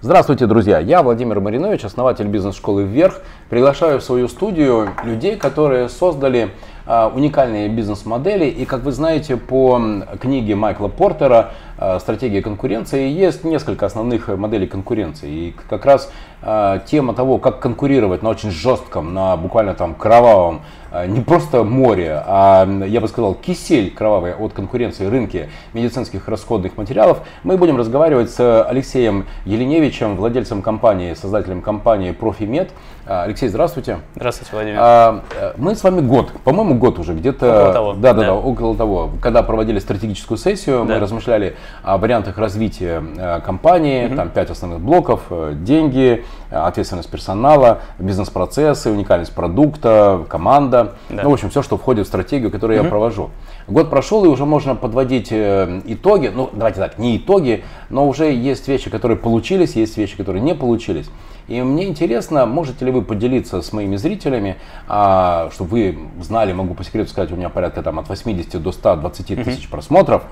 Здравствуйте, друзья! Я Владимир Маринович, основатель бизнес-школы «Вверх». Приглашаю в свою студию людей, которые создали а, уникальные бизнес-модели. И, как вы знаете, по книге Майкла Портера а, «Стратегия конкуренции» есть несколько основных моделей конкуренции. И как раз а, тема того, как конкурировать на очень жестком, на буквально там кровавом не просто море, а, я бы сказал, кисель кровавый от конкуренции рынке медицинских расходных материалов, мы будем разговаривать с Алексеем Еленевичем, владельцем компании, создателем компании Профимед. А, Алексей, здравствуйте. Здравствуйте, Владимир. Э, мы с вами год, по-моему, год уже где-то... Около того. Да, да, да, около того. Когда проводили стратегическую сессию, да. мы размышляли о вариантах развития э, компании, угу. там пять основных блоков, э, деньги, ответственность персонала, бизнес-процессы, уникальность продукта, команда, да. да. Ну, в общем, все, что входит в стратегию, которую угу. я провожу. Год прошел, и уже можно подводить э, итоги. Ну, давайте так, не итоги, но уже есть вещи, которые получились, есть вещи, которые не получились. И мне интересно, можете ли вы поделиться с моими зрителями, а, чтобы вы знали, могу по секрету сказать, у меня порядка там, от 80 до 120 тысяч угу. просмотров.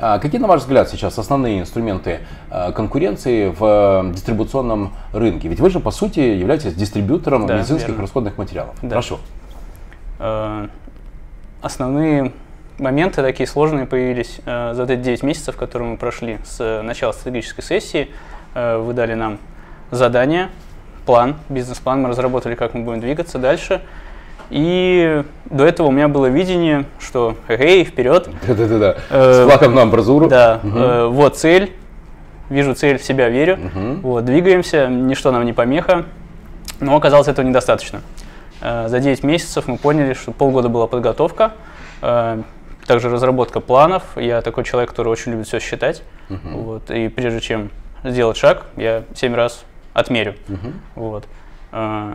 А, какие, на ваш взгляд, сейчас основные инструменты а, конкуренции в дистрибуционном рынке? Ведь вы же, по сути, являетесь дистрибьютором да, медицинских верно. расходных материалов. Да. Прошу. Э, основные моменты такие сложные появились э, за эти 9 месяцев, которые мы прошли с начала стратегической сессии. Э, вы дали нам задание, план, бизнес-план, мы разработали, как мы будем двигаться дальше. И до этого у меня было видение, что эй, вперед. Да-да-да, с флагом на амбразуру. Да, угу. вот цель, вижу цель, в себя верю, угу. вот, двигаемся, ничто нам не помеха, но оказалось этого недостаточно. Э, за 9 месяцев мы поняли, что полгода была подготовка, э, также разработка планов. Я такой человек, который очень любит все считать. Uh-huh. Вот, и прежде чем сделать шаг, я 7 раз отмерю. Uh-huh. Вот. Э,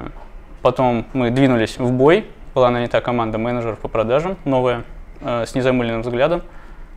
потом мы двинулись в бой. Была нанята команда менеджеров по продажам, новая, с незамыленным взглядом.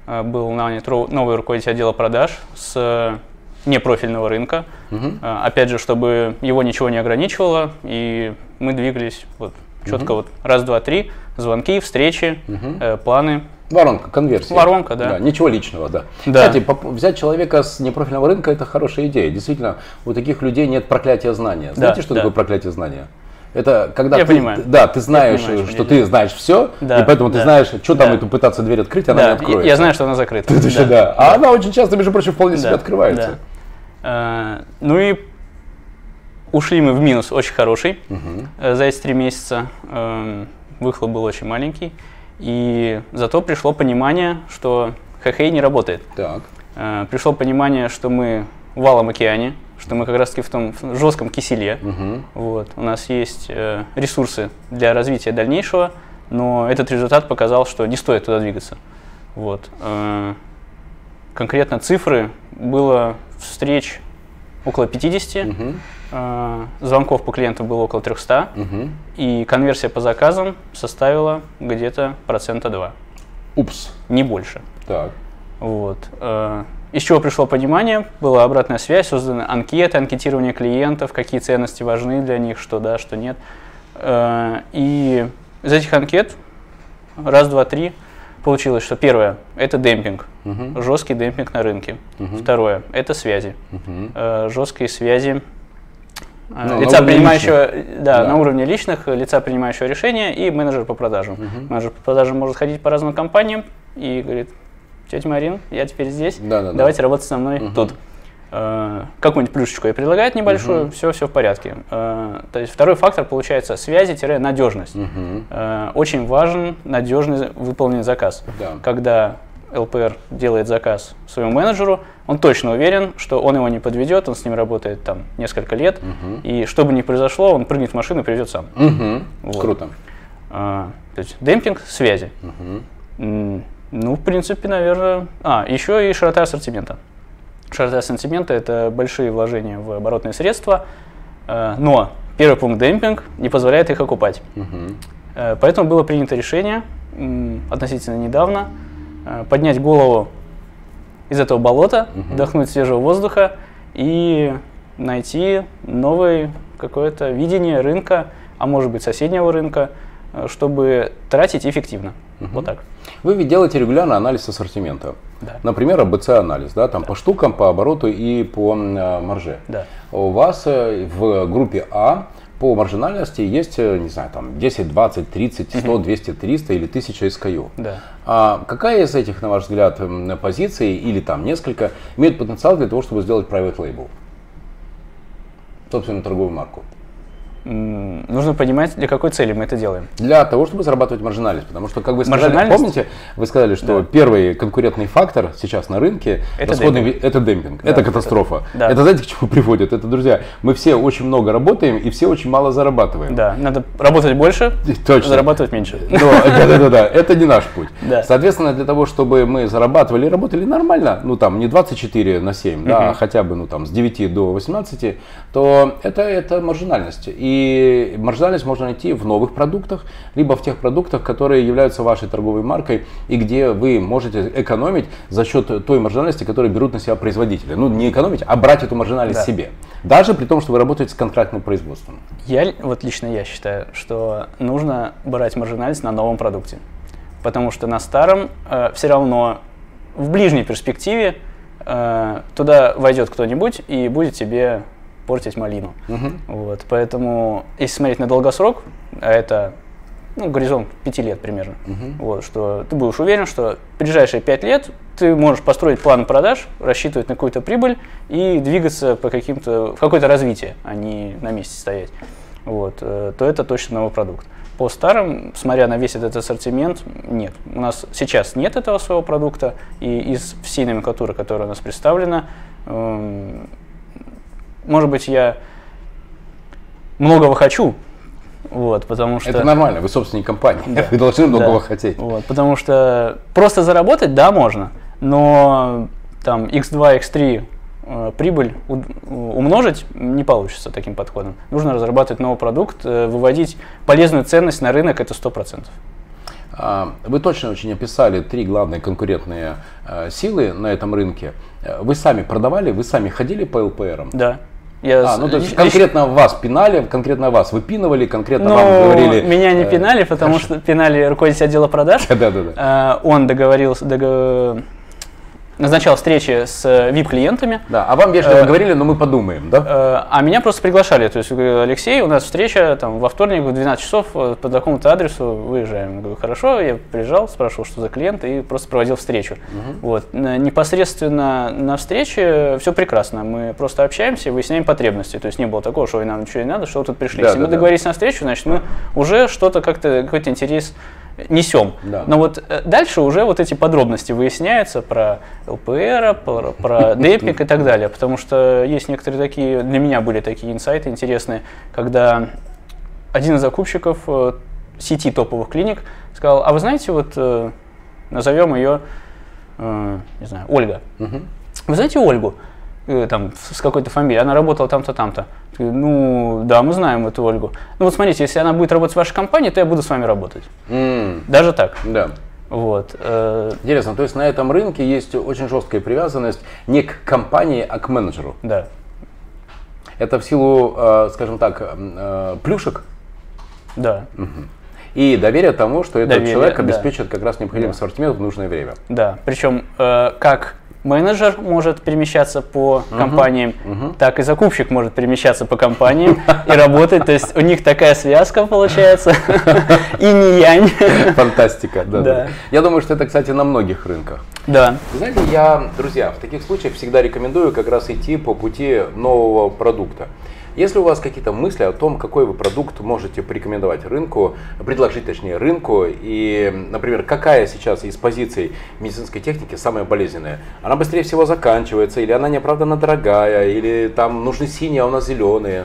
Был нанят новый руководитель отдела продаж с непрофильного рынка. Угу. Опять же, чтобы его ничего не ограничивало, и мы двигались вот четко угу. вот раз, два, три, звонки, встречи, угу. э, планы. Воронка, конверсия. Воронка, да. да. Ничего личного, да. да. Кстати, взять человека с непрофильного рынка – это хорошая идея. Действительно, у таких людей нет проклятия знания. Знаете, да, что да. такое проклятие знания? Это когда я ты, понимаю. да, ты знаешь, понимаю, что, что ты знаешь все, да, и поэтому да, ты знаешь, что да. там эту пытаться дверь открыть, она да, не откроется. Я знаю, что она закрыта. Да. Да. А она очень часто, между прочим, вполне да. себе открывается. Да. А, ну и ушли мы в минус очень хороший угу. за эти три месяца. Эм, выхлоп был очень маленький. И зато пришло понимание, что хехей не работает. Так. Э, пришло понимание, что мы в Валом океане, что мы как раз таки в том жестком киселе. Угу. Вот. У нас есть э, ресурсы для развития дальнейшего, но этот результат показал, что не стоит туда двигаться. Вот. Конкретно цифры было встреч около 50, угу. э, звонков по клиентам было около 300, угу. и конверсия по заказам составила где-то процента 2. Упс. Не больше. Так. Вот. Э, из чего пришло понимание, была обратная связь, созданы анкеты, анкетирование клиентов, какие ценности важны для них, что да, что нет. Э, и из этих анкет раз, два, три получилось, что первое – это демпинг, угу. жесткий демпинг на рынке. Угу. Второе – это связи, угу. э, жесткие связи э, ну, лица принимающего, да, да, на уровне личных, лица принимающего решения и менеджер по продажам. Угу. Менеджер по продажам может ходить по разным компаниям и говорит, тетя Марин, я теперь здесь, да, да, давайте да. работать со мной угу. тут. Э, какую-нибудь плюшечку и предлагает небольшую, угу. все, все в порядке. Э, то есть второй фактор получается связи-надежность. Угу. Очень важен надежный выполненный заказ. Да. Когда ЛПР делает заказ своему менеджеру, он точно уверен, что он его не подведет, он с ним работает там несколько лет, угу. и что бы ни произошло, он прыгнет в машину и приведет сам. Угу. Вот. Круто. А, то есть демпинг связи. Угу. Ну, в принципе, наверное... А, еще и широта ассортимента. Широта сантимента – это большие вложения в оборотные средства, э, но первый пункт – демпинг не позволяет их окупать. Угу. Поэтому было принято решение относительно недавно э, поднять голову из этого болота, угу. вдохнуть свежего воздуха и найти новое какое-то видение рынка, а может быть соседнего рынка, чтобы тратить эффективно. Угу. Вот так. Вы ведь делаете регулярно анализ ассортимента. Да. Например, АБЦ-анализ, да, там да. по штукам, по обороту и по э, марже. Да. У вас э, в группе А по маржинальности есть, э, не знаю, там 10, 20, 30, 100, 200, 300 или 1000 SKU. Да. А какая из этих, на ваш взгляд, позиций или там несколько имеет потенциал для того, чтобы сделать private label? Собственную торговую марку нужно понимать, для какой цели мы это делаем. Для того, чтобы зарабатывать маржинальность. Потому что, как вы сказали, помните, вы сказали, что да. первый конкурентный фактор сейчас на рынке это демпинг. это демпинг, да, это катастрофа. Это, да. это знаете, к чему приводит? Это, друзья, мы все очень много работаем и все очень мало зарабатываем. Да, надо работать больше, Точно. зарабатывать меньше. Да, да, да, да, это не наш путь. Да. Соответственно, для того, чтобы мы зарабатывали и работали нормально, ну там не 24 на 7, да, а хотя бы ну там с 9 до 18, то это, это маржинальность. И и маржинальность можно найти в новых продуктах, либо в тех продуктах, которые являются вашей торговой маркой и где вы можете экономить за счет той маржинальности, которую берут на себя производители. Ну, не экономить, а брать эту маржинальность да. себе. Даже при том, что вы работаете с контрактным производством. Я, вот лично я считаю, что нужно брать маржинальность на новом продукте. Потому что на старом э, все равно в ближней перспективе э, туда войдет кто-нибудь и будет тебе портить малину. Угу. Вот, поэтому, если смотреть на долгосрок, а это ну, горизонт 5 лет примерно, угу. вот, что ты будешь уверен, что в ближайшие 5 лет ты можешь построить план продаж, рассчитывать на какую-то прибыль и двигаться по каким-то, в какое-то развитие, а не на месте стоять. Вот, э, то это точно новый продукт. По старым, смотря на весь этот ассортимент, нет. У нас сейчас нет этого своего продукта, и из всей номенклатуры, которая у нас представлена, эм, может быть, я многого хочу, вот, потому что... Это нормально, вы собственник компании, да. вы должны многого да. хотеть. Вот, потому что просто заработать, да, можно, но там x2, x3 э, прибыль умножить не получится таким подходом. Нужно разрабатывать новый продукт, э, выводить полезную ценность на рынок, это 100%. А, вы точно очень описали три главные конкурентные э, силы на этом рынке. Вы сами продавали, вы сами ходили по ЛПРам? Да. Я а, ну то есть конкретно вас пинали, конкретно вас выпинывали, конкретно ну, вам говорили. Меня не э, пинали, потому что пинали руководитель отдела продаж. Да, да, да. А, он договорился, договор назначал встречи с VIP-клиентами. Да, а вам вежливо э, говорили, но мы подумаем, да? Э, а меня просто приглашали. То есть, Алексей, у нас встреча там, во вторник в 12 часов э, по такому-то адресу выезжаем. Я говорю, хорошо, я приезжал, спрашивал, что за клиент, и просто проводил встречу. Угу. Вот. Непосредственно на встрече все прекрасно. Мы просто общаемся, выясняем потребности. То есть не было такого, что нам ничего не надо, что вы тут пришли. Да, Если да, мы да. договорились на встречу, значит, мы уже что-то как-то, какой-то интерес несем. Да. Но вот э, дальше уже вот эти подробности выясняются про ЛПР, про, про демпинг и так далее. Потому что есть некоторые такие, для меня были такие инсайты интересные, когда один из закупщиков э, сети топовых клиник сказал, а вы знаете, вот э, назовем ее, не знаю, Ольга. Вы знаете Ольгу? Э, там, с какой-то фамилией, она работала там-то, там-то. Ну, да, мы знаем эту Ольгу. Ну вот смотрите, если она будет работать в вашей компании, то я буду с вами работать. Mm. Даже так. Да. Вот. Э, Интересно, то есть на этом рынке есть очень жесткая привязанность не к компании, а к менеджеру. Да. Это в силу, э, скажем так, плюшек? Да. Угу. И доверие тому, что этот доверие, человек обеспечит да. как раз необходимый да. ассортимент в нужное время. Да, причем как менеджер может перемещаться по компаниям, uh-huh. так и закупщик может перемещаться по компаниям и работать. То есть у них такая связка получается. И не янь. Фантастика, да, да. Я думаю, что это, кстати, на многих рынках. Да. Знаете, я, друзья, в таких случаях всегда рекомендую как раз идти по пути нового продукта. Если у вас какие-то мысли о том, какой вы продукт можете порекомендовать рынку, предложить точнее рынку, и, например, какая сейчас из позиций медицинской техники самая болезненная, она быстрее всего заканчивается, или она неоправданно дорогая, или там нужны синие, а у нас зеленые.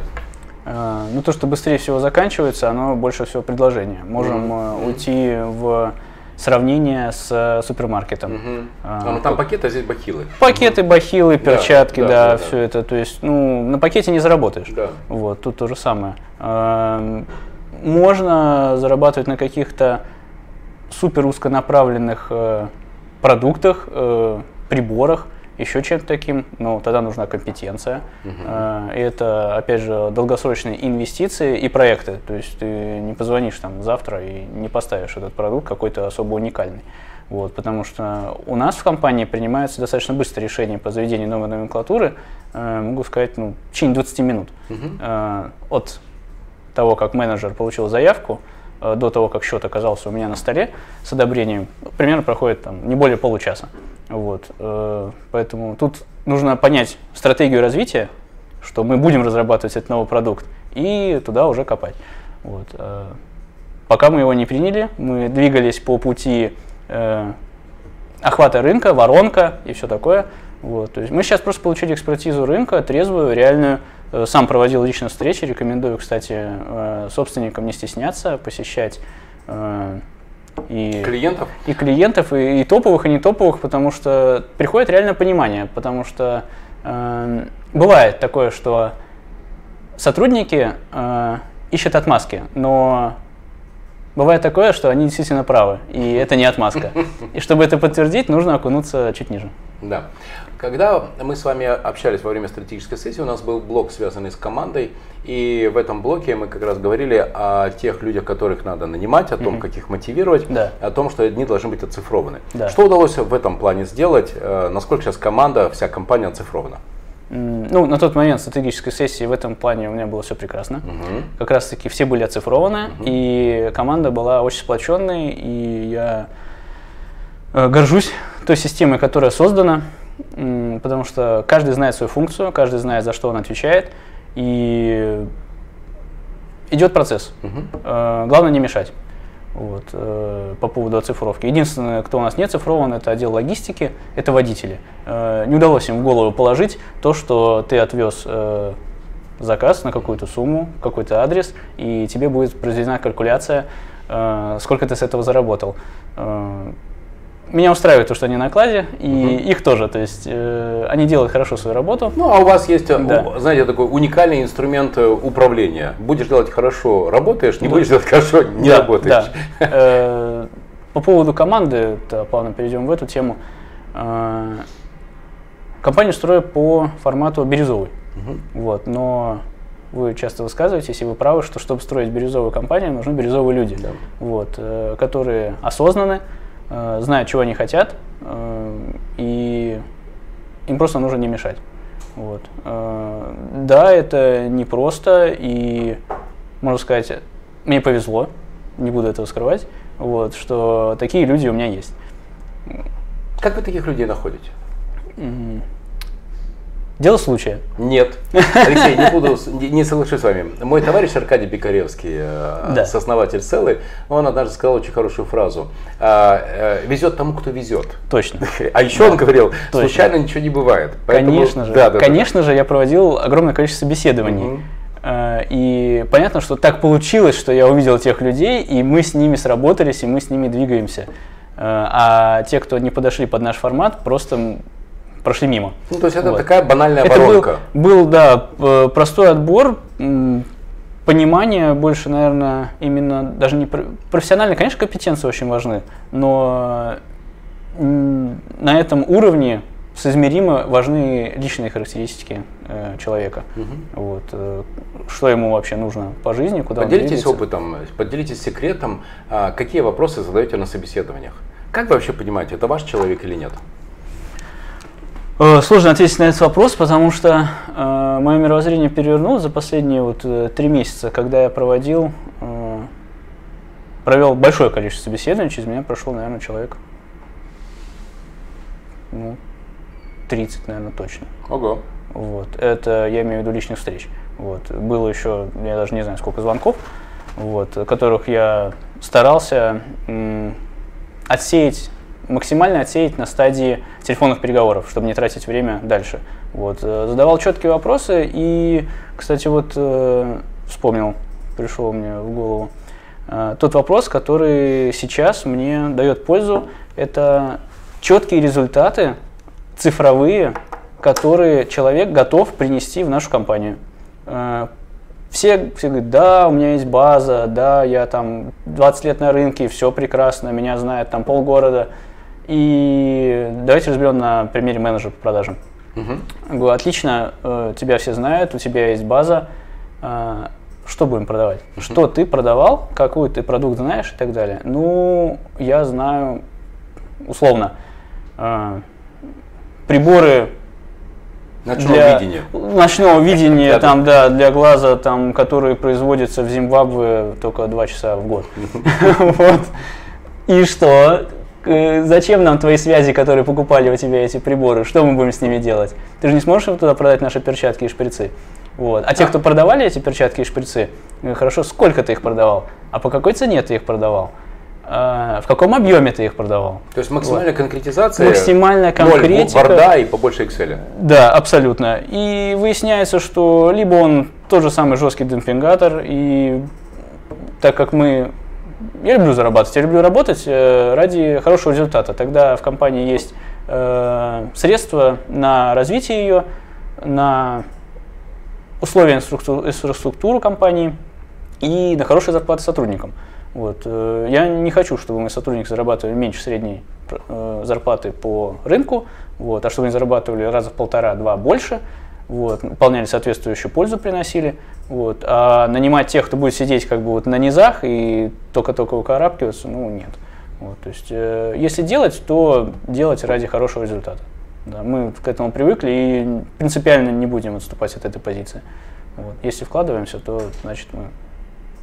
А, ну, то, что быстрее всего заканчивается, оно больше всего предложение. Можем mm-hmm. уйти в сравнение с э, супермаркетом. Угу. А, ну, там пакеты, а здесь бахилы. Пакеты, бахилы, перчатки, да, да, да, да все да. это. То есть, ну, на пакете не заработаешь. Да. Вот, тут то же самое. А, можно зарабатывать на каких-то супер узконаправленных э, продуктах, э, приборах, еще чем-то таким, ну, тогда нужна компетенция. Uh-huh. И это, опять же, долгосрочные инвестиции и проекты. То есть ты не позвонишь там завтра и не поставишь этот продукт какой-то особо уникальный. Вот, потому что у нас в компании принимаются достаточно быстро решения по заведению новой номенклатуры, э, могу сказать, ну, в течение 20 минут. Uh-huh. Э, от того, как менеджер получил заявку, э, до того, как счет оказался у меня на столе с одобрением, примерно проходит там, не более получаса. Вот, э, поэтому тут нужно понять стратегию развития, что мы будем разрабатывать этот новый продукт, и туда уже копать. Вот. Э, пока мы его не приняли, мы двигались по пути э, охвата рынка, воронка и все такое. Вот. То есть мы сейчас просто получили экспертизу рынка, трезвую, реальную. Э, сам проводил лично встречи, рекомендую, кстати, э, собственникам не стесняться посещать э, и клиентов, и клиентов, и, и топовых, и не топовых, потому что приходит реальное понимание, потому что э, бывает такое, что сотрудники э, ищут отмазки, но бывает такое, что они действительно правы, и это не отмазка. И чтобы это подтвердить, нужно окунуться чуть ниже. Да. Когда мы с вами общались во время стратегической сессии, у нас был блок, связанный с командой, и в этом блоке мы как раз говорили о тех людях, которых надо нанимать, о том, mm-hmm. как их мотивировать, да. о том, что они должны быть оцифрованы. Да. Что удалось в этом плане сделать? Э, насколько сейчас команда, вся компания оцифрована? Ну, на тот момент стратегической сессии в этом плане у меня было все прекрасно. Угу. Как раз таки все были оцифрованы, угу. и команда была очень сплоченной, и я э, горжусь той системой, которая создана потому что каждый знает свою функцию, каждый знает, за что он отвечает, и идет процесс. Угу. Главное не мешать. Вот, э, по поводу оцифровки. Единственное, кто у нас не цифрован, это отдел логистики, это водители. Э, не удалось им в голову положить то, что ты отвез заказ на какую-то сумму, какой-то адрес, и тебе будет произведена калькуляция, сколько ты с этого заработал меня устраивает то, что они на кладе, и угу. их тоже. То есть э, они делают хорошо свою работу. Ну, а у вас есть, э, да. знаете, такой уникальный инструмент э, управления. Будешь делать хорошо, работаешь, не да. будешь делать хорошо, не да, работаешь. Да. Э, по поводу команды, то плавно перейдем в эту тему. Компанию строю по формату бирюзовый. Угу. Вот, но вы часто высказываетесь, и вы правы, что чтобы строить бирюзовую компанию, нужны бирюзовые люди, да. вот, которые осознаны, э, знают, чего они хотят, э, и им просто нужно не мешать. Вот. Э, да, это непросто, и, можно сказать, мне повезло, не буду этого скрывать, вот, что такие люди у меня есть. Как вы таких людей находите? Дело случая. Нет. Алексей, не буду, не соглашусь с вами. Мой товарищ Аркадий Бекаревский, э, да. сооснователь Целы, он однажды сказал очень хорошую фразу. «А, э, везет тому, кто везет. Точно. А еще да. он говорил, Точно. случайно ничего не бывает. Поэтому, конечно же. Да, да, конечно да. же, я проводил огромное количество собеседований. Угу. И понятно, что так получилось, что я увидел тех людей, и мы с ними сработались, и мы с ними двигаемся. А те, кто не подошли под наш формат, просто прошли мимо. Ну, то есть это вот. такая банальная это воронка. Был, был, да, простой отбор, понимание больше, наверное, именно даже не профессионально, конечно, компетенции очень важны, но на этом уровне соизмеримо важны личные характеристики э, человека. Угу. Вот, э, что ему вообще нужно по жизни, куда Поделитесь опытом, поделитесь секретом, э, какие вопросы задаете на собеседованиях. Как вы вообще понимаете, это ваш человек или нет? Э, сложно ответить на этот вопрос, потому что э, мое мировоззрение перевернулось за последние вот э, три месяца, когда я проводил, э, провел большое количество собеседований, через меня прошел, наверное, человек, ну, 30, наверное, точно. Ого. Вот. Это я имею в виду личных встреч. Вот. Было еще, я даже не знаю, сколько звонков, вот, которых я старался м, отсеять максимально отсеять на стадии телефонных переговоров, чтобы не тратить время дальше. Вот. Э, задавал четкие вопросы и, кстати, вот э, вспомнил, пришел мне в голову, э, тот вопрос, который сейчас мне дает пользу, это четкие результаты цифровые, которые человек готов принести в нашу компанию. Все, все говорят, да, у меня есть база, да, я там 20 лет на рынке, все прекрасно, меня знает там полгорода. И давайте разберем на примере менеджера по продажам. Угу. Говорю, отлично, э, тебя все знают, у тебя есть база. Э, что будем продавать? Угу. Что ты продавал, какой ты продукт знаешь и так далее. Ну, я знаю, условно, э, приборы Ночного для видения. Ночного видения, там, да, для глаза, там, которые производятся в Зимбабве только два часа в год. Вот. И что? Зачем нам твои связи, которые покупали у тебя эти приборы? Что мы будем с ними делать? Ты же не сможешь туда продать наши перчатки и шприцы. Вот. А те, кто продавали эти перчатки и шприцы, э, хорошо, сколько ты их продавал? А по какой цене ты их продавал? А, в каком объеме ты их продавал? То есть максимальная вот. конкретизация. Максимальная конкретика. Борда и побольше Excel. Да, абсолютно. И выясняется, что либо он тот же самый жесткий демпингатор, и так как мы я люблю зарабатывать, я люблю работать э, ради хорошего результата. Тогда в компании есть э, средства на развитие ее, на условия инфраструктуру компании и на хорошие зарплаты сотрудникам. Вот. Э, я не хочу, чтобы мои сотрудники зарабатывали меньше средней зарплаты по рынку, вот, а чтобы они зарабатывали раза в полтора-два больше, вот, выполняли соответствующую пользу, приносили. Вот. А нанимать тех, кто будет сидеть как бы вот на низах и только-только выкарабкиваться, ну нет. Вот, то есть, э, если делать, то делать ради хорошего результата. Да, мы к этому привыкли и принципиально не будем отступать от этой позиции. Вот. Если вкладываемся, то значит мы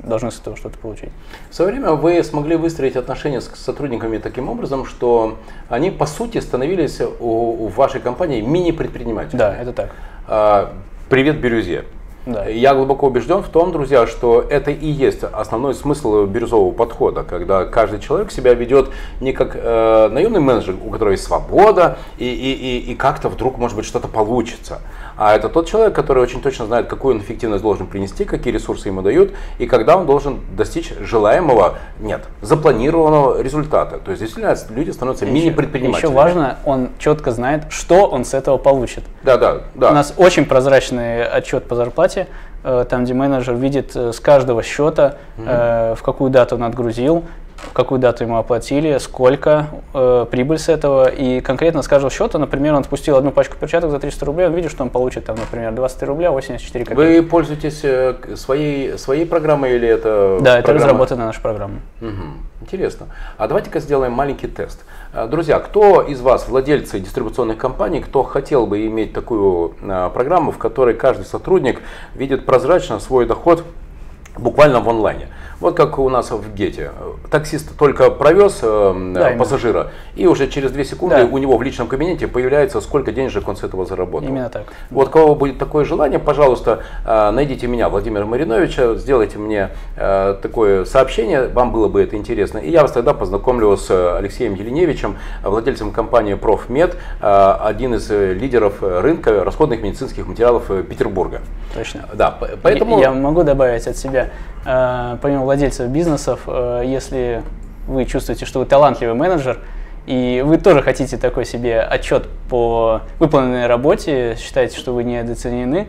должны с этого что-то получить. В свое время вы смогли выстроить отношения с сотрудниками таким образом, что они по сути становились у, у вашей компании мини-предпринимателями. Да, это так. А, привет, Бирюзе. Да. Я глубоко убежден в том, друзья, что это и есть основной смысл бирюзового подхода, когда каждый человек себя ведет не как э, наемный менеджер, у которого есть свобода, и, и, и, и как-то вдруг, может быть, что-то получится. А это тот человек, который очень точно знает, какую он эффективность должен принести, какие ресурсы ему дают, и когда он должен достичь желаемого, нет, запланированного результата. То есть действительно люди становятся мини-предпринимателями. Еще важно, он четко знает, что он с этого получит. Да, да, да. У нас очень прозрачный отчет по зарплате, э, там, где менеджер видит э, с каждого счета, угу. в какую дату он отгрузил, какую дату ему оплатили, сколько, э, прибыль с этого, и конкретно с каждого счета, например, он спустил одну пачку перчаток за 300 рублей, он видит, что он получит, там, например, 23 рубля 84 копейки. Вы пользуетесь э, своей, своей программой или это Да, программа? это разработанная наша программа. Угу. Интересно. А давайте-ка сделаем маленький тест. Э, друзья, кто из вас владельцы дистрибуционных компаний, кто хотел бы иметь такую э, программу, в которой каждый сотрудник видит прозрачно свой доход буквально в онлайне? Вот как у нас в Гете. Таксист только провез э, да, пассажира, именно. и уже через 2 секунды да. у него в личном кабинете появляется, сколько денежек он с этого заработал. Именно так. Вот кого будет такое желание, пожалуйста, э, найдите меня, Владимира Мариновича, сделайте мне э, такое сообщение, вам было бы это интересно. И я вас тогда познакомлю с Алексеем Еленевичем, владельцем компании Профмед, э, один из лидеров рынка расходных медицинских материалов Петербурга. Точно. Да, поэтому... Я могу добавить от себя, помимо владельцев бизнесов, э, если вы чувствуете, что вы талантливый менеджер, и вы тоже хотите такой себе отчет по выполненной работе, считаете, что вы недооценены,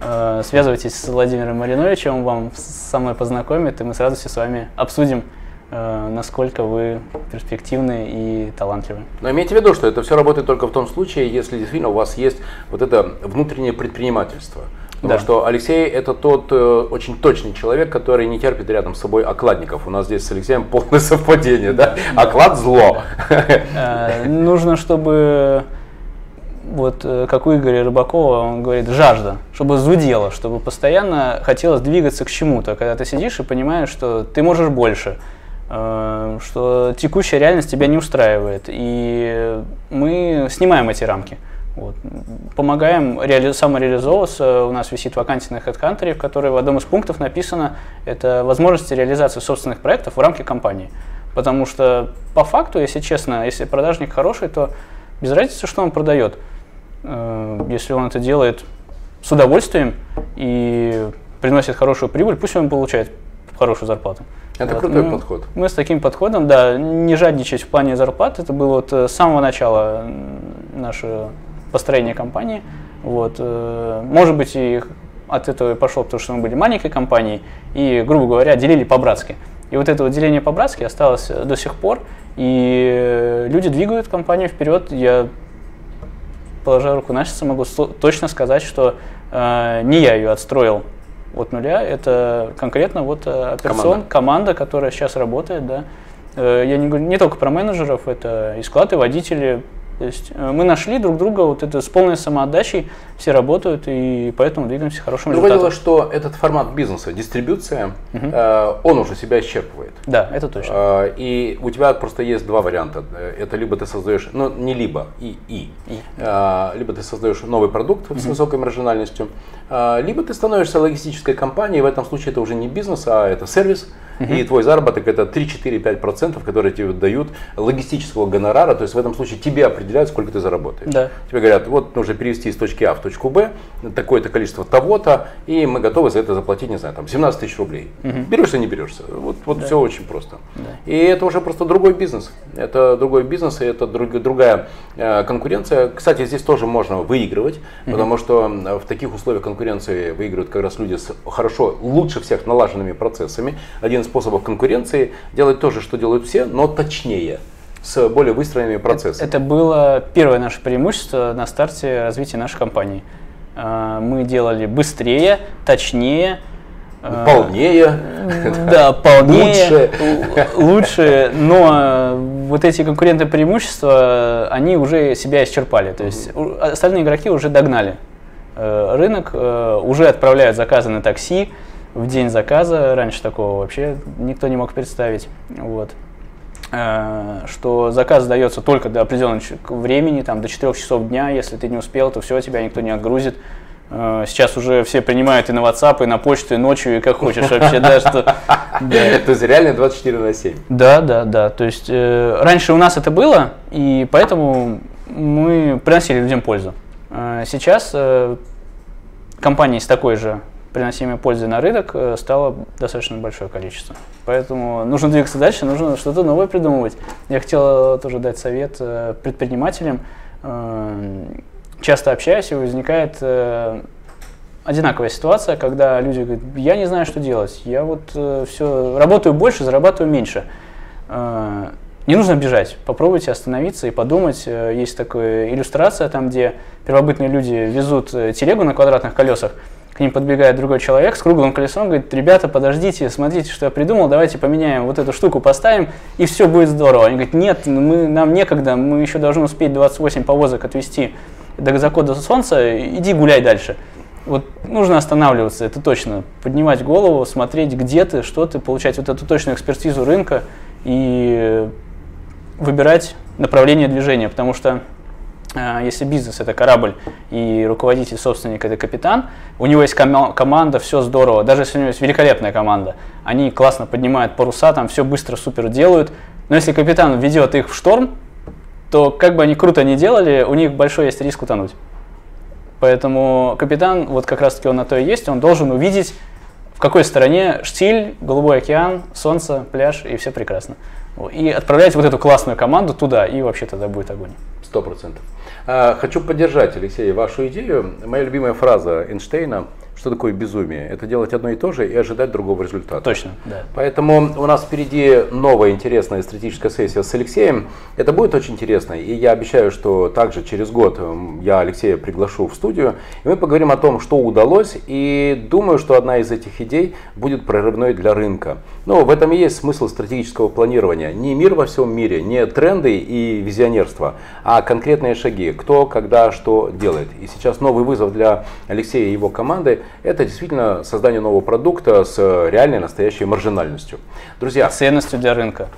э, связывайтесь с Владимиром Мариновичем, он вам со мной познакомит, и мы с радостью с вами обсудим, э, насколько вы перспективны и талантливы. Но имейте в виду, что это все работает только в том случае, если действительно у вас есть вот это внутреннее предпринимательство – Да. что Алексей это тот э, очень точный человек, который не терпит рядом с собой окладников. У нас здесь с Алексеем полное совпадение, да? Оклад зло. Э, нужно, чтобы вот э, как у Игоря Рыбакова, он говорит, жажда, чтобы зудело, чтобы постоянно хотелось двигаться к чему-то, когда ты сидишь и понимаешь, что ты можешь больше, э, что текущая реальность тебя не устраивает, и мы снимаем эти рамки. Вот. Помогаем реали- самореализовываться. У нас висит вакансия на HeadHunter, в которой в одном из пунктов написано это возможности реализации собственных проектов в рамках компании. Потому что по факту, если честно, если продажник хороший, то без разницы, что он продает. Э, если он это делает с удовольствием и приносит хорошую прибыль, пусть он получает хорошую зарплату. Это вот. крутой мы, подход. Мы с таким подходом, да, не жадничать в плане зарплат. Это было вот с самого начала нашего построения компании. Вот. Э, может быть, и от этого и пошло, потому что мы были маленькой компанией и, грубо говоря, делили по-братски. И вот это вот деление по-братски осталось до сих пор. И люди двигают компанию вперед. Я, положа руку на сердце, могу точно сказать, что э, не я ее отстроил от нуля. Это конкретно вот операцион, команда. команда, которая сейчас работает, да. Я не говорю не только про менеджеров, это и склад, и водители, то есть э, мы нашли друг друга вот это с полной самоотдачей, все работают и поэтому двигаемся к хорошему Другое дело, что этот формат бизнеса, дистрибуция, угу. э, он уже себя исчерпывает. Да, это точно. Э, и у тебя просто есть два варианта. Это либо ты создаешь, ну не либо, и, и. и. Э, либо ты создаешь новый продукт угу. с высокой маржинальностью, э, либо ты становишься логистической компанией, в этом случае это уже не бизнес, а это сервис, угу. и твой заработок это 3-4-5%, которые тебе дают логистического гонорара, то есть в этом случае тебе определяют сколько ты заработаешь. Да. Тебе говорят, вот нужно перевести из точки А в точку Б такое-то количество того-то, и мы готовы за это заплатить, не знаю, там 17 тысяч рублей. Угу. Берешься, не берешься. Вот, вот да. все очень просто. Да. И это уже просто другой бизнес. Это другой бизнес, и это друг, другая э, конкуренция. Кстати, здесь тоже можно выигрывать, угу. потому что в таких условиях конкуренции выигрывают как раз люди с хорошо, лучше всех налаженными процессами. Один способов конкуренции делать то же, что делают все, но точнее с более выстроенными процессами. Это было первое наше преимущество на старте развития нашей компании. А, мы делали быстрее, точнее, а, полнее. Да, полнее, лучше. лучше, но вот эти конкурентные преимущества, они уже себя исчерпали. То есть остальные игроки уже догнали э, рынок, э, уже отправляют заказы на такси в день заказа. Раньше такого вообще никто не мог представить. Вот. Э, что заказ дается только до определенного времени, там, до 4 часов дня, если ты не успел, то все, тебя никто не отгрузит. Э, сейчас уже все принимают и на WhatsApp, и на почту, и ночью, и как хочешь вообще, да, что... То есть реально 24 на 7. Да, да, да. То есть э, раньше у нас это было, и поэтому мы приносили людям пользу. Сейчас компании с такой же приносимой пользы на рынок э, стало достаточно большое количество. Поэтому нужно двигаться дальше, нужно что-то новое придумывать. Я хотел тоже дать совет э, предпринимателям. Э, часто общаюсь, и возникает одинаковая ситуация, когда люди говорят, я не знаю, что делать, я вот все работаю больше, зарабатываю меньше. Не нужно бежать, попробуйте остановиться и подумать. Есть такая иллюстрация, там, где первобытные люди везут телегу на квадратных колесах, к ним подбегает другой человек с круглым колесом, говорит, ребята, подождите, смотрите, что я придумал, давайте поменяем вот эту штуку, поставим, и все будет здорово. Они говорят, нет, мы, нам некогда, мы еще должны успеть 28 повозок отвезти до захода солнца, иди гуляй дальше. Вот нужно останавливаться, это точно, поднимать голову, смотреть, где ты, что ты, получать вот эту точную экспертизу рынка и выбирать направление движения, потому что если бизнес это корабль и руководитель, собственник это капитан, у него есть ком- команда, все здорово, даже если у него есть великолепная команда, они классно поднимают паруса, там все быстро, супер делают, но если капитан ведет их в шторм, то как бы они круто не делали, у них большой есть риск утонуть. Поэтому капитан, вот как раз таки он на то и есть, он должен увидеть, в какой стороне штиль, голубой океан, солнце, пляж, и все прекрасно. И отправлять вот эту классную команду туда, и вообще тогда будет огонь. Сто процентов. А, хочу поддержать, Алексей, вашу идею. Моя любимая фраза Эйнштейна – что такое безумие? Это делать одно и то же и ожидать другого результата. Точно, да. Поэтому у нас впереди новая интересная стратегическая сессия с Алексеем. Это будет очень интересно. И я обещаю, что также через год я Алексея приглашу в студию. И мы поговорим о том, что удалось. И думаю, что одна из этих идей будет прорывной для рынка. Но в этом и есть смысл стратегического планирования. Не мир во всем мире, не тренды и визионерство, а конкретные шаги. Кто, когда, что делает. И сейчас новый вызов для Алексея и его команды это действительно создание нового продукта с реальной настоящей маржинальностью. Друзья. Ценностью для рынка.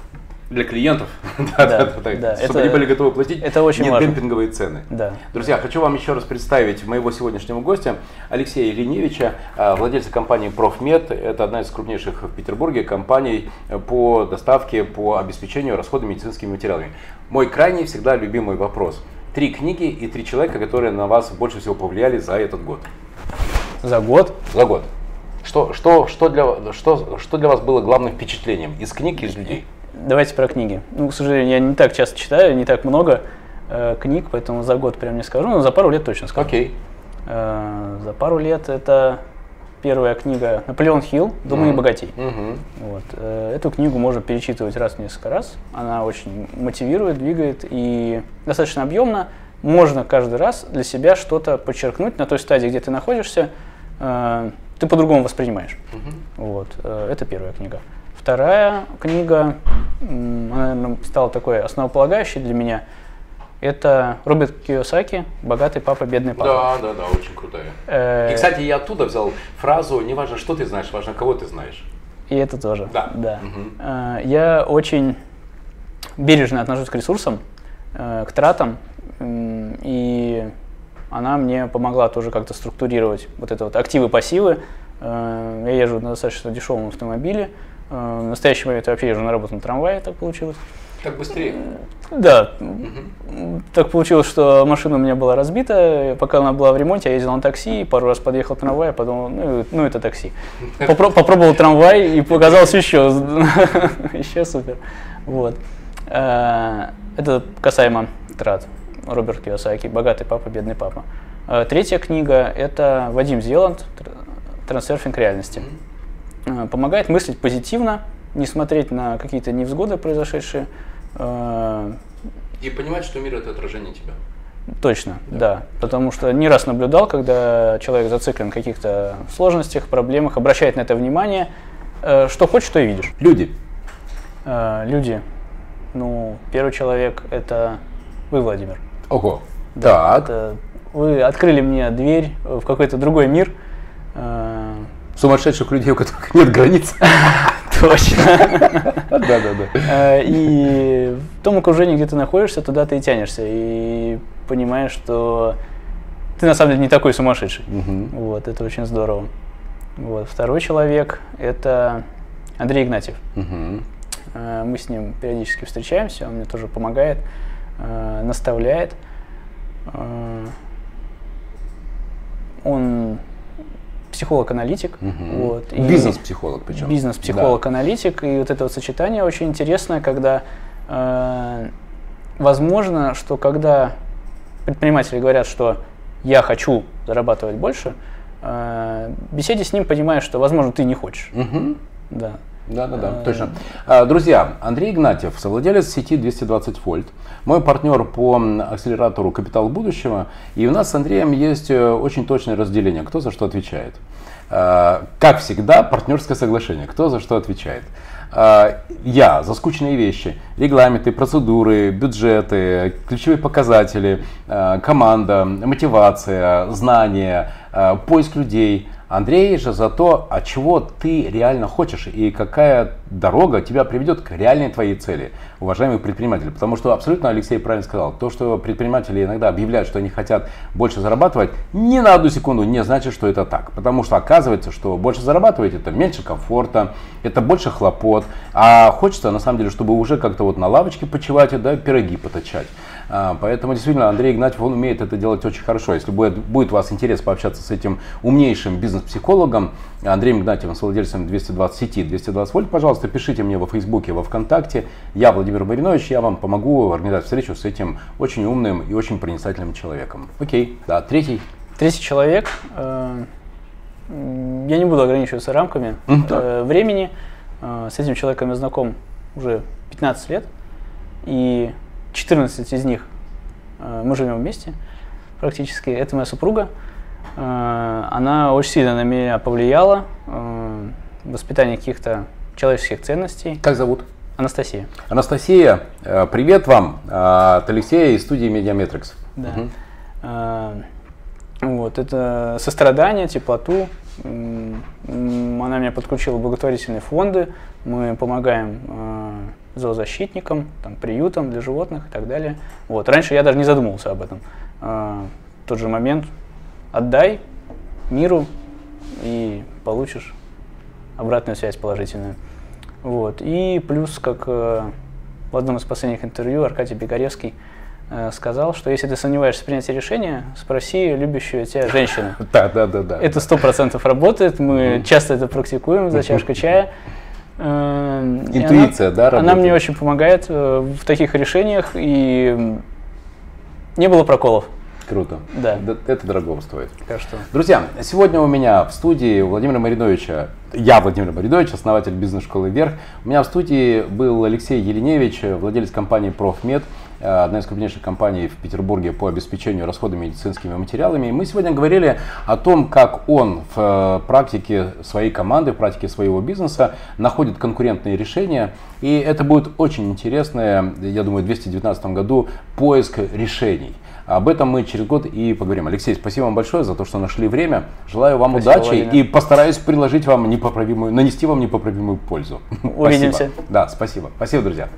Для клиентов, да, да, да, да, чтобы они были готовы платить это очень не важно. демпинговые цены. Да. Друзья, хочу вам еще раз представить моего сегодняшнего гостя Алексея Леневича, а, владельца компании Профмед. Это одна из крупнейших в Петербурге компаний по доставке, по обеспечению расхода медицинскими материалами. Мой крайний всегда любимый вопрос. Три книги и три человека, которые на вас больше всего повлияли за этот год. За год? За год. Что, что, что, для, что, что для вас было главным впечатлением из книг, из людей? Давайте про книги. Ну, к сожалению, я не так часто читаю, не так много э, книг, поэтому за год прям не скажу, но за пару лет точно скажу. Окей. Э, за пару лет это Первая книга «Наполеон Хилл. Думай mm-hmm. богатей». Mm-hmm. Вот. Э, эту книгу можно перечитывать раз в несколько раз. Она очень мотивирует, двигает и достаточно объемно. Можно каждый раз для себя что-то подчеркнуть на той стадии, где ты находишься. Э, ты по-другому воспринимаешь. Mm-hmm. Вот. Э, это первая книга. Вторая книга, она, наверное, стала такой основополагающей для меня – это Роберт Киосаки «Богатый папа, бедный папа». Да, да, да, очень крутая. Э, и, кстати, я оттуда взял фразу «Не важно, что ты знаешь, важно, кого ты знаешь». И это тоже. Да. да. Угу. Я очень бережно отношусь к ресурсам, к тратам, и она мне помогла тоже как-то структурировать вот это вот активы-пассивы. Я езжу на достаточно дешевом автомобиле. В настоящий момент я вообще езжу на работу на трамвае, так получилось. Так быстрее? Да. Угу. Так получилось, что машина у меня была разбита. Пока она была в ремонте, я ездил на такси, пару раз подъехал трамвай, подумал, ну, ну это такси. Попро- попробовал трамвай и показалось еще, еще супер. Вот. Э, это касаемо трат. Роберт Киосаки «Богатый папа, бедный папа». Э, третья книга – это Вадим Зеланд «Трансерфинг реальности». Э, помогает мыслить позитивно, не смотреть на какие-то невзгоды, произошедшие. Э, И понимать, что мир это отражение тебя. Точно, да. да. Потому что не раз наблюдал, когда человек зациклен в каких-то сложностях, проблемах, обращает на это внимание, что хочешь, то и видишь. Люди. Люди. Ну, первый человек это вы, Владимир. Ого. Да, так. Это вы открыли мне дверь в какой-то другой мир. Сумасшедших людей, у которых нет границ. Точно. Да, да, да. И в том окружении, где ты находишься, туда ты и тянешься. И понимаешь, что ты на самом деле не такой сумасшедший. Вот, это очень здорово. Вот. Второй человек – это Андрей Игнатьев. Э, мы с ним периодически встречаемся, он мне тоже помогает, э, наставляет. Э, он психолог-аналитик. Угу. Вот, Бизнес-психолог причем. Бизнес-психолог-аналитик. Да. И вот это вот сочетание очень интересное, когда э, возможно, что когда предприниматели говорят, что я хочу зарабатывать больше, э, беседе с ним понимаешь, что, возможно, ты не хочешь. Угу. Да. Да, да, да, точно. А, друзья, Андрей Игнатьев, совладелец сети 220 вольт, мой партнер по акселератору «Капитал будущего», и у нас с Андреем есть э, очень точное разделение, кто за что отвечает. А, как всегда, партнерское соглашение, кто за что отвечает. А, я за скучные вещи, регламенты, процедуры, бюджеты, ключевые показатели, команда, мотивация, знания, поиск людей – Андрей же за то, от чего ты реально хочешь и какая дорога тебя приведет к реальной твоей цели, уважаемые предприниматели. Потому что абсолютно Алексей правильно сказал, то, что предприниматели иногда объявляют, что они хотят больше зарабатывать, ни на одну секунду не значит, что это так. Потому что оказывается, что больше зарабатывать это меньше комфорта, это больше хлопот, а хочется на самом деле, чтобы уже как-то вот на лавочке почивать и да, пироги поточать. А, поэтому действительно Андрей Игнатьев, он умеет это делать очень хорошо. Если будет, будет у вас интерес пообщаться с этим умнейшим бизнес-психологом, Андреем Игнатьевым, с владельцем 220 сети 220 вольт, пожалуйста, пишите мне во Фейсбуке, во Вконтакте. Я Владимир Маринович, я вам помогу организовать встречу с этим очень умным и очень проницательным человеком. Окей, да, третий. Третий человек. Э, я не буду ограничиваться рамками mm-hmm. времени. Э, с этим человеком я знаком уже 15 лет. И 14 из них э, мы живем вместе практически. Это моя супруга. Э, она очень сильно на меня повлияла. Э, воспитание каких-то человеческих ценностей. Как зовут? Анастасия. Анастасия, привет вам от Алексея из студии Медиаметрикс. Да. Угу. Вот, это сострадание, теплоту. Она меня подключила в благотворительные фонды. Мы помогаем зоозащитникам, там, приютам для животных и так далее. Вот. Раньше я даже не задумывался об этом. А, тот же момент отдай миру и получишь обратную связь положительную. Вот. И плюс, как э, в одном из последних интервью Аркадий Бегаревский э, сказал, что если ты сомневаешься в принятии решения, спроси любящую тебя женщину. Да, да, да, да. Это сто процентов работает. Мы часто это практикуем за чашкой чая. Эм, Интуиция, она, да, работает? Она мне очень помогает э, в таких решениях, и не было проколов. круто. Да. Это дорого стоит. Так что. Друзья, сегодня у меня в студии у Владимира Мариновича, я Владимир Маринович, основатель бизнес-школы «Вверх». У меня в студии был Алексей Еленевич, владелец компании «Профмед». Э, одна из крупнейших компаний в Петербурге по обеспечению расходами медицинскими материалами. И мы сегодня говорили о том, как он в э, практике своей команды, в практике своего бизнеса находит конкурентные решения. И это будет очень интересное, я думаю, в 2019 году поиск решений. Об этом мы через год и поговорим. Алексей, спасибо вам большое за то, что нашли время. Желаю вам спасибо, удачи Владимир. и постараюсь приложить вам непоправимую, нанести вам непоправимую пользу. Увидимся. Спасибо. Да, спасибо. Спасибо, друзья.